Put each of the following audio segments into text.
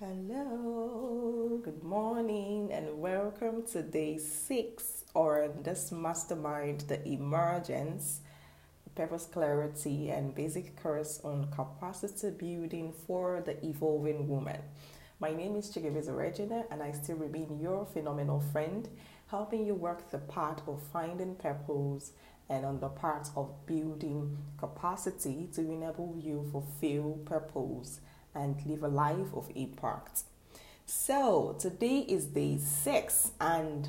Hello, good morning, and welcome to day six or this mastermind, the emergence, purpose clarity, and basic course on capacity building for the evolving woman. My name is Chigivisa Regina, and I still remain your phenomenal friend, helping you work the path of finding purpose and on the part of building capacity to enable you fulfill purpose and live a life of impact. So, today is day six, and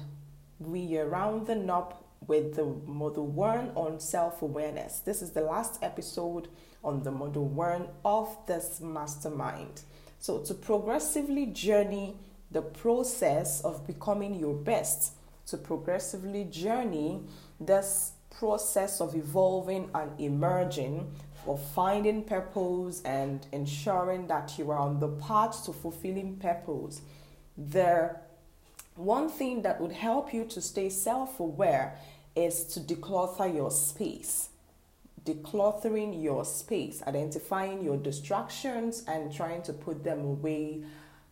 we are rounding up with the model one on self awareness. This is the last episode on the model one of this mastermind. So, to progressively journey the process of becoming your best, to progressively journey this process of evolving and emerging of finding purpose and ensuring that you are on the path to fulfilling purpose, the one thing that would help you to stay self aware is to declutter your space. Decluttering your space, identifying your distractions and trying to put them away,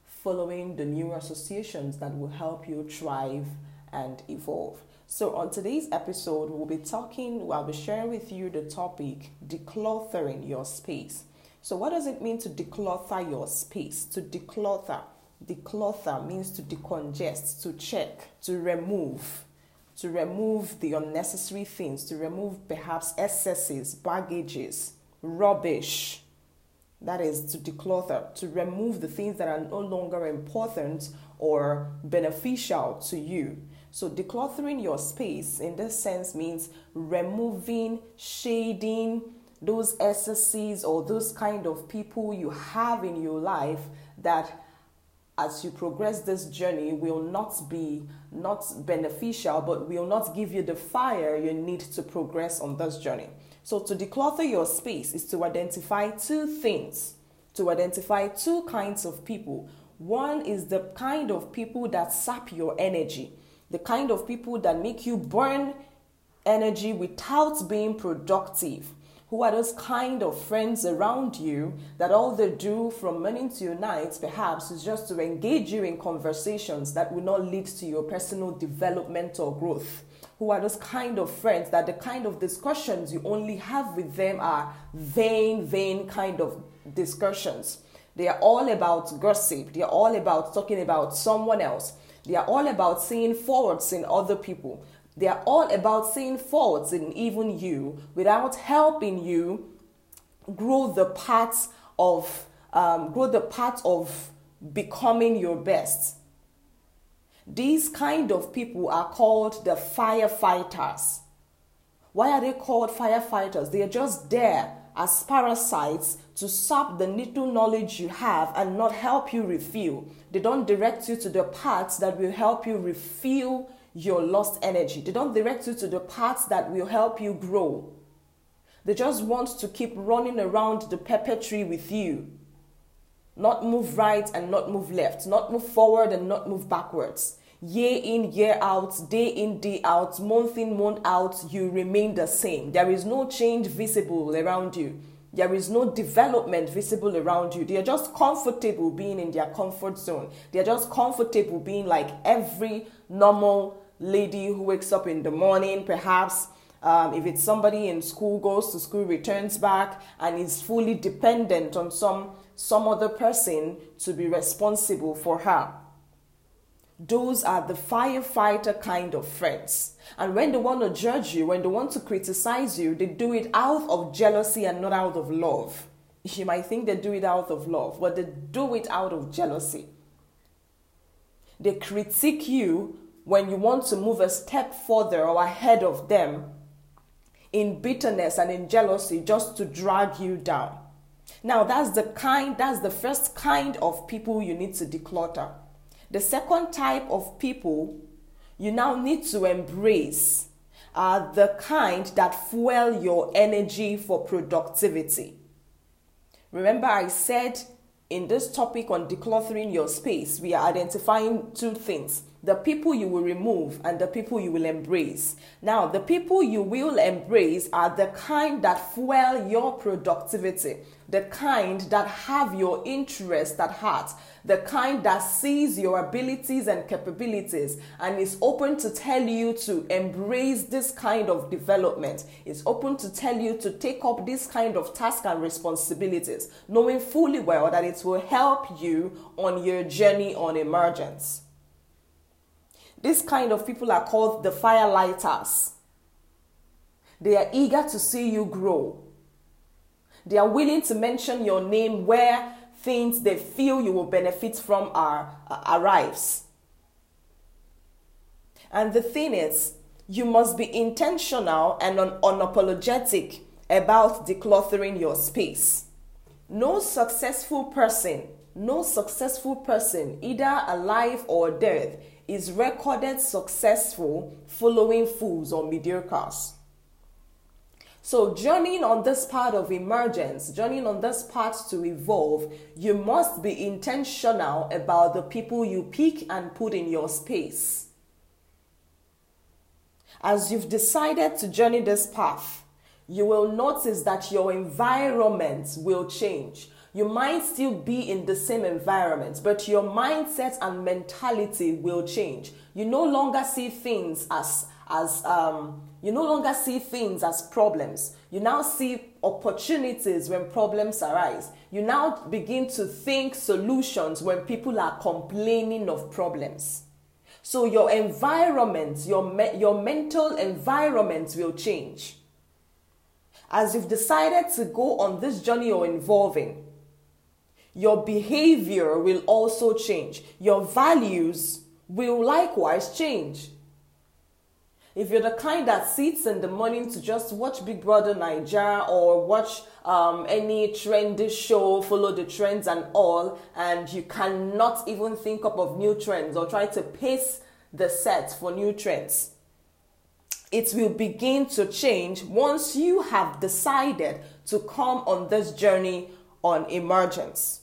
following the new associations that will help you thrive and evolve. So, on today's episode, we'll be talking, I'll be sharing with you the topic decluttering your space. So, what does it mean to declutter your space? To declutter, declutter means to decongest, to check, to remove, to remove the unnecessary things, to remove perhaps excesses, baggages, rubbish. That is to declutter, to remove the things that are no longer important or beneficial to you. So, decluttering your space in this sense means removing, shading those excesses or those kind of people you have in your life that as you progress this journey will not be not beneficial but will not give you the fire you need to progress on this journey. So to declutter your space is to identify two things to identify two kinds of people. One is the kind of people that sap your energy the kind of people that make you burn energy without being productive. Who are those kind of friends around you that all they do from morning to night, perhaps, is just to engage you in conversations that will not lead to your personal development or growth? Who are those kind of friends that the kind of discussions you only have with them are vain, vain kind of discussions? They are all about gossip, they are all about talking about someone else they are all about seeing faults in other people. They are all about seeing faults in even you without helping you grow the parts of um, grow the part of becoming your best. These kind of people are called the firefighters. Why are they called firefighters? They are just there as parasites to sap the little knowledge you have and not help you refill. They don't direct you to the parts that will help you refill your lost energy. They don't direct you to the parts that will help you grow. They just want to keep running around the pepper tree with you. Not move right and not move left, not move forward and not move backwards. Year in, year out, day in, day out, month in, month out, you remain the same. There is no change visible around you. There is no development visible around you. They are just comfortable being in their comfort zone. They are just comfortable being like every normal lady who wakes up in the morning, perhaps. Um, if it's somebody in school, goes to school, returns back, and is fully dependent on some some other person to be responsible for her. Those are the firefighter kind of friends. And when they want to judge you, when they want to criticize you, they do it out of jealousy and not out of love. You might think they do it out of love, but they do it out of jealousy. They critique you when you want to move a step further or ahead of them in bitterness and in jealousy just to drag you down. Now, that's the kind, that's the first kind of people you need to declutter. The second type of people you now need to embrace are the kind that fuel your energy for productivity. Remember, I said in this topic on decluttering your space, we are identifying two things the people you will remove and the people you will embrace. Now, the people you will embrace are the kind that fuel your productivity. The kind that have your interest at heart, the kind that sees your abilities and capabilities and is open to tell you to embrace this kind of development, is open to tell you to take up this kind of task and responsibilities, knowing fully well that it will help you on your journey on emergence. This kind of people are called the firelighters. They are eager to see you grow. They are willing to mention your name where things they feel you will benefit from are, uh, arrives. And the thing is, you must be intentional and un- unapologetic about decluttering your space. No successful person, no successful person, either alive or dead, is recorded successful following fools or mediocres. So, journeying on this part of emergence, journeying on this path to evolve, you must be intentional about the people you pick and put in your space. As you've decided to journey this path, you will notice that your environment will change. You might still be in the same environment, but your mindset and mentality will change. You no longer see things as as um, you no longer see things as problems. You now see opportunities when problems arise. You now begin to think solutions when people are complaining of problems. So your environment, your, me- your mental environment will change. As you've decided to go on this journey you're involving, your behavior will also change. Your values will likewise change. If you're the kind that sits in the morning to just watch Big Brother Naija or watch um, any trendy show, follow the trends and all, and you cannot even think up of new trends or try to pace the set for new trends, it will begin to change once you have decided to come on this journey on emergence.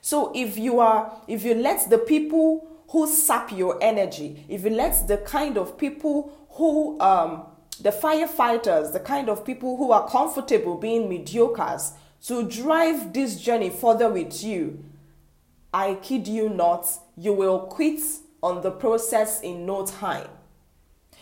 So if you are, if you let the people who sap your energy, if you let the kind of people who, um, the firefighters, the kind of people who are comfortable being mediocres, to drive this journey further with you, I kid you not, you will quit on the process in no time.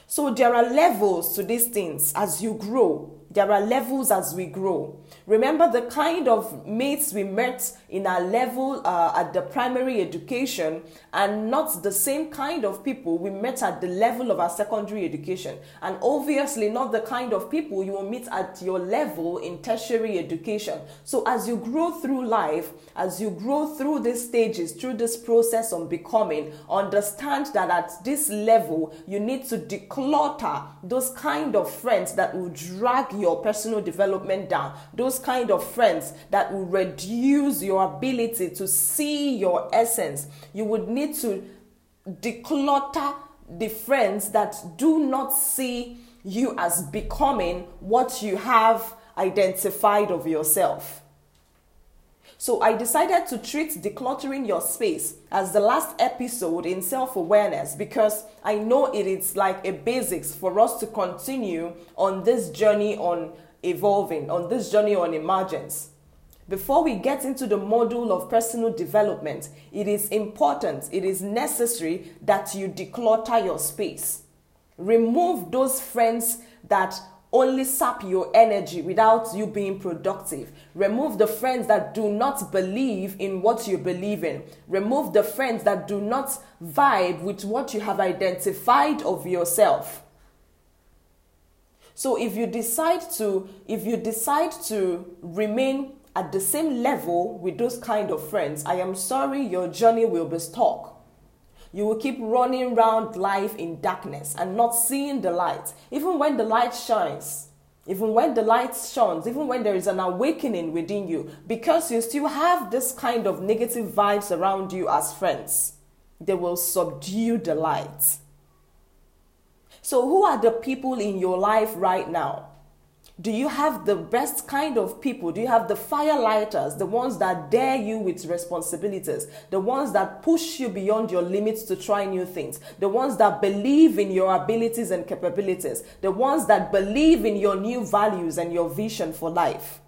So there are levels to these things as you grow. There are levels as we grow. Remember the kind of mates we met in our level uh, at the primary education and not the same kind of people we met at the level of our secondary education. And obviously, not the kind of people you will meet at your level in tertiary education. So, as you grow through life, as you grow through these stages, through this process of becoming, understand that at this level, you need to declutter those kind of friends that will drag your personal development down. Those kind of friends that will reduce your ability to see your essence. You would need to declutter the friends that do not see you as becoming what you have identified of yourself. So I decided to treat decluttering your space as the last episode in self-awareness because I know it is like a basics for us to continue on this journey on evolving, on this journey on emergence. Before we get into the module of personal development, it is important, it is necessary that you declutter your space. Remove those friends that only sap your energy without you being productive. Remove the friends that do not believe in what you believe in. Remove the friends that do not vibe with what you have identified of yourself. So if you decide to if you decide to remain at the same level with those kind of friends, I am sorry your journey will be stuck. You will keep running around life in darkness and not seeing the light. Even when the light shines, even when the light shines, even when there is an awakening within you, because you still have this kind of negative vibes around you as friends, they will subdue the light. So, who are the people in your life right now? Do you have the best kind of people? Do you have the firelighters, the ones that dare you with responsibilities, the ones that push you beyond your limits to try new things, the ones that believe in your abilities and capabilities, the ones that believe in your new values and your vision for life?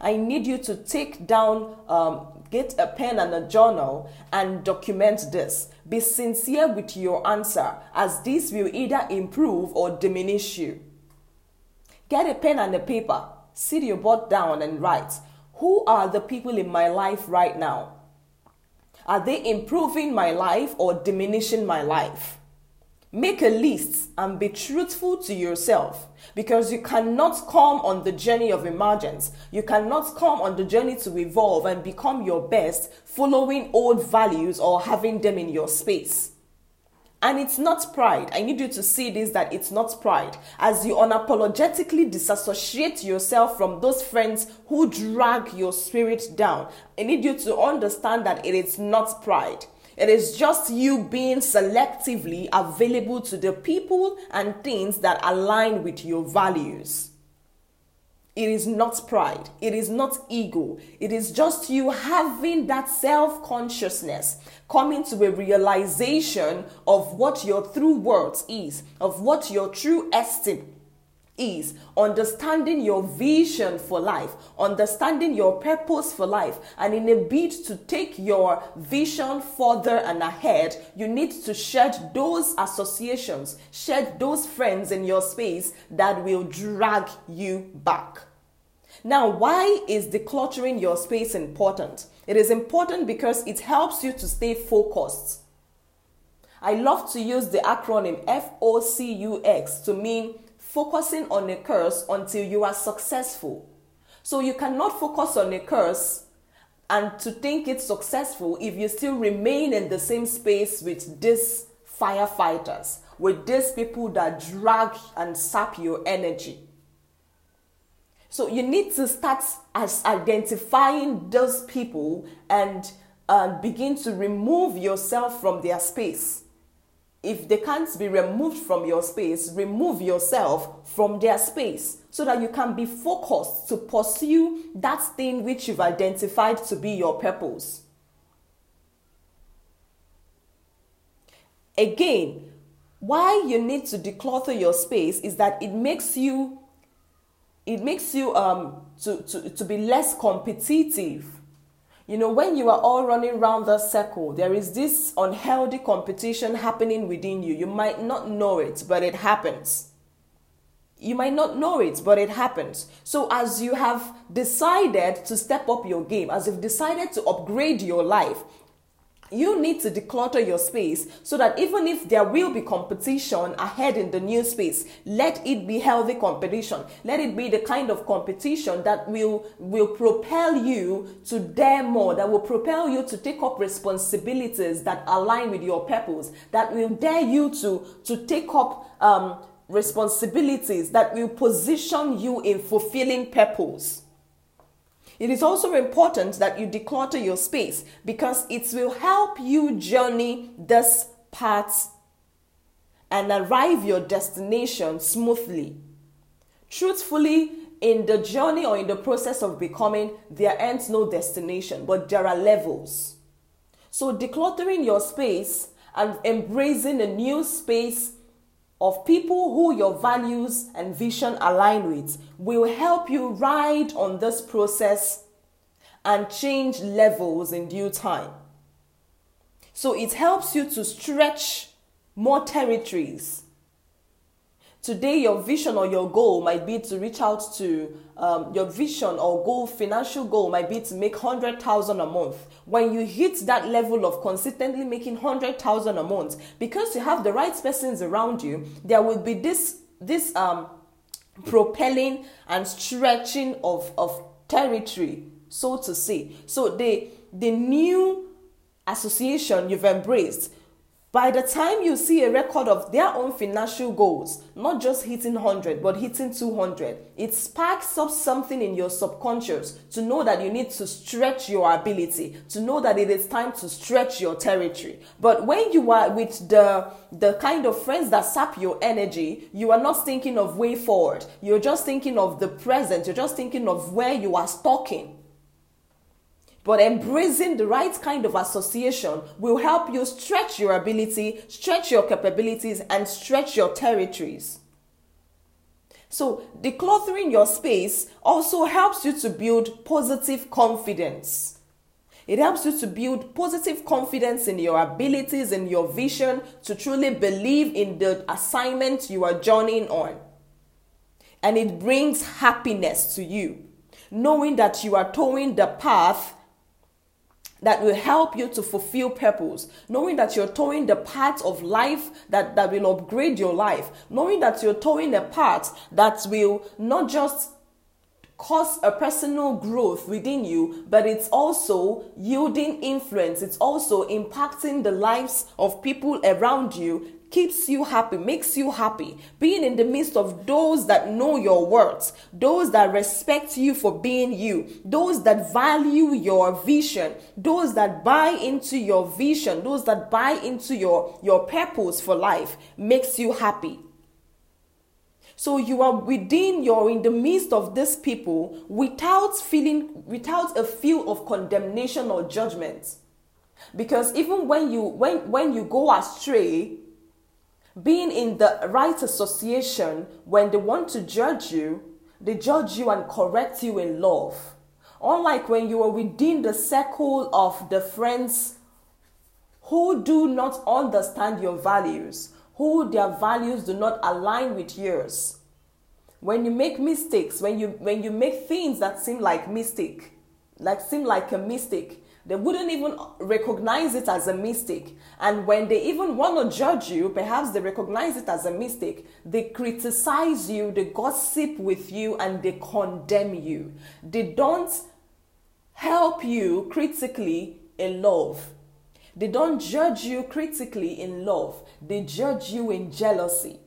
I need you to take down, um, get a pen and a journal and document this. Be sincere with your answer, as this will either improve or diminish you. Get a pen and a paper, sit your butt down and write. Who are the people in my life right now? Are they improving my life or diminishing my life? Make a list and be truthful to yourself because you cannot come on the journey of emergence. You cannot come on the journey to evolve and become your best following old values or having them in your space. And it's not pride. I need you to see this that it's not pride. As you unapologetically disassociate yourself from those friends who drag your spirit down, I need you to understand that it is not pride. It is just you being selectively available to the people and things that align with your values. It is not pride. It is not ego. It is just you having that self consciousness, coming to a realization of what your true worth is, of what your true esteem is understanding your vision for life, understanding your purpose for life, and in a bid to take your vision further and ahead, you need to shed those associations, shed those friends in your space that will drag you back. Now, why is decluttering your space important? It is important because it helps you to stay focused. I love to use the acronym FOCUS to mean focusing on a curse until you are successful. So you cannot focus on a curse and to think it's successful if you still remain in the same space with these firefighters, with these people that drag and sap your energy. So you need to start as identifying those people and uh, begin to remove yourself from their space if they can't be removed from your space, remove yourself from their space so that you can be focused to pursue that thing which you've identified to be your purpose. Again, why you need to declutter your space is that it makes you it makes you um to, to, to be less competitive you know, when you are all running around the circle, there is this unhealthy competition happening within you. You might not know it, but it happens. You might not know it, but it happens. So, as you have decided to step up your game, as you've decided to upgrade your life, you need to declutter your space so that even if there will be competition ahead in the new space let it be healthy competition. Let it be the kind of competition that will will propel you to dare more that will propel you to take up responsibilities that align with your purpose that will dare you to to take up um, responsibilities that will position you in fulfilling purpose it is also important that you declutter your space because it will help you journey this path and arrive your destination smoothly. Truthfully, in the journey or in the process of becoming, there ends no destination, but there are levels. So, decluttering your space and embracing a new space of people who your values and vision align with will help you ride on this process and change levels in due time. So it helps you to stretch more territories. Today, your vision or your goal might be to reach out to um, your vision or goal, financial goal might be to make 100,000 a month. When you hit that level of consistently making 100,000 a month, because you have the right persons around you, there will be this, this um, propelling and stretching of, of territory, so to say. So the, the new association you've embraced by the time you see a record of their own financial goals, not just hitting 100, but hitting 200, it sparks up something in your subconscious to know that you need to stretch your ability, to know that it is time to stretch your territory. But when you are with the, the kind of friends that sap your energy, you are not thinking of way forward. You're just thinking of the present. You're just thinking of where you are stalking. But embracing the right kind of association will help you stretch your ability, stretch your capabilities, and stretch your territories. So, decluttering your space also helps you to build positive confidence. It helps you to build positive confidence in your abilities and your vision to truly believe in the assignment you are journeying on. And it brings happiness to you, knowing that you are towing the path that will help you to fulfill purpose, knowing that you're towing the path of life that, that will upgrade your life, knowing that you're towing a path that will not just cause a personal growth within you, but it's also yielding influence. It's also impacting the lives of people around you keeps you happy, makes you happy. Being in the midst of those that know your worth, those that respect you for being you, those that value your vision, those that buy into your vision, those that buy into your, your purpose for life makes you happy. So you are within, you're in the midst of these people without feeling, without a feel of condemnation or judgment. Because even when you when when you go astray, being in the right association when they want to judge you, they judge you and correct you in love. Unlike when you are within the circle of the friends who do not understand your values, who their values do not align with yours. When you make mistakes, when you when you make things that seem like mistake, like seem like a mistake, they wouldn't even recognize it as a mistake. And when they even want to judge you, perhaps they recognize it as a mistake. They criticize you, they gossip with you, and they condemn you. They don't help you critically in love. They don't judge you critically in love. They judge you in jealousy.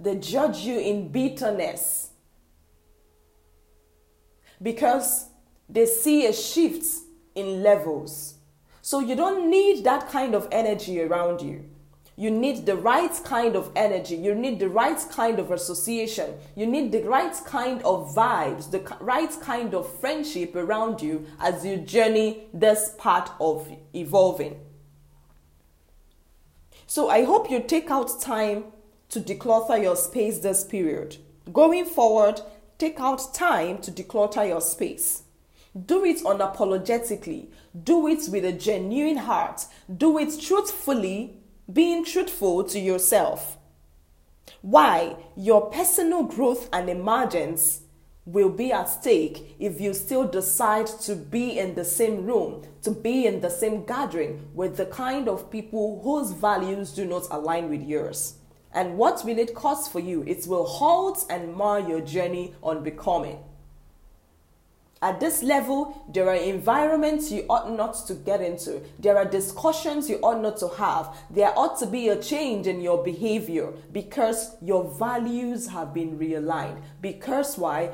They judge you in bitterness. Because they see a shift in levels. So you don't need that kind of energy around you. You need the right kind of energy. You need the right kind of association. You need the right kind of vibes, the right kind of friendship around you as you journey this part of evolving. So I hope you take out time to declutter your space this period. Going forward, take out time to declutter your space. Do it unapologetically. Do it with a genuine heart. Do it truthfully, being truthful to yourself. Why? Your personal growth and emergence will be at stake if you still decide to be in the same room, to be in the same gathering with the kind of people whose values do not align with yours. And what will it cost for you? It will halt and mar your journey on becoming. At this level, there are environments you ought not to get into. There are discussions you ought not to have. There ought to be a change in your behavior because your values have been realigned. Because why?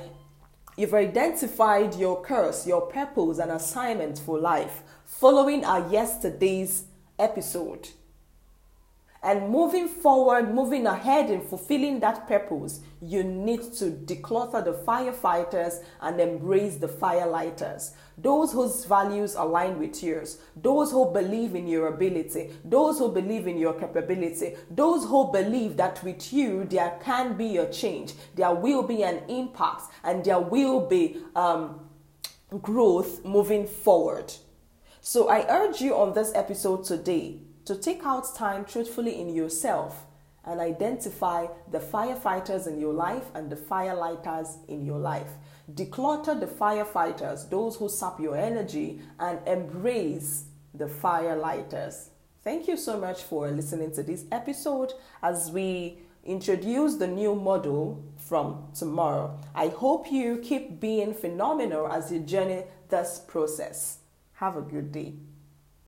You've identified your curse, your purpose, and assignment for life following our yesterday's episode. And moving forward, moving ahead in fulfilling that purpose, you need to declutter the firefighters and embrace the firelighters. Those whose values align with yours, those who believe in your ability, those who believe in your capability, those who believe that with you there can be a change, there will be an impact, and there will be um, growth moving forward. So I urge you on this episode today to take out time truthfully in yourself and identify the firefighters in your life and the firelighters in your life. Declutter the firefighters, those who sap your energy, and embrace the firelighters. Thank you so much for listening to this episode as we introduce the new model from tomorrow. I hope you keep being phenomenal as you journey this process. Have a good day.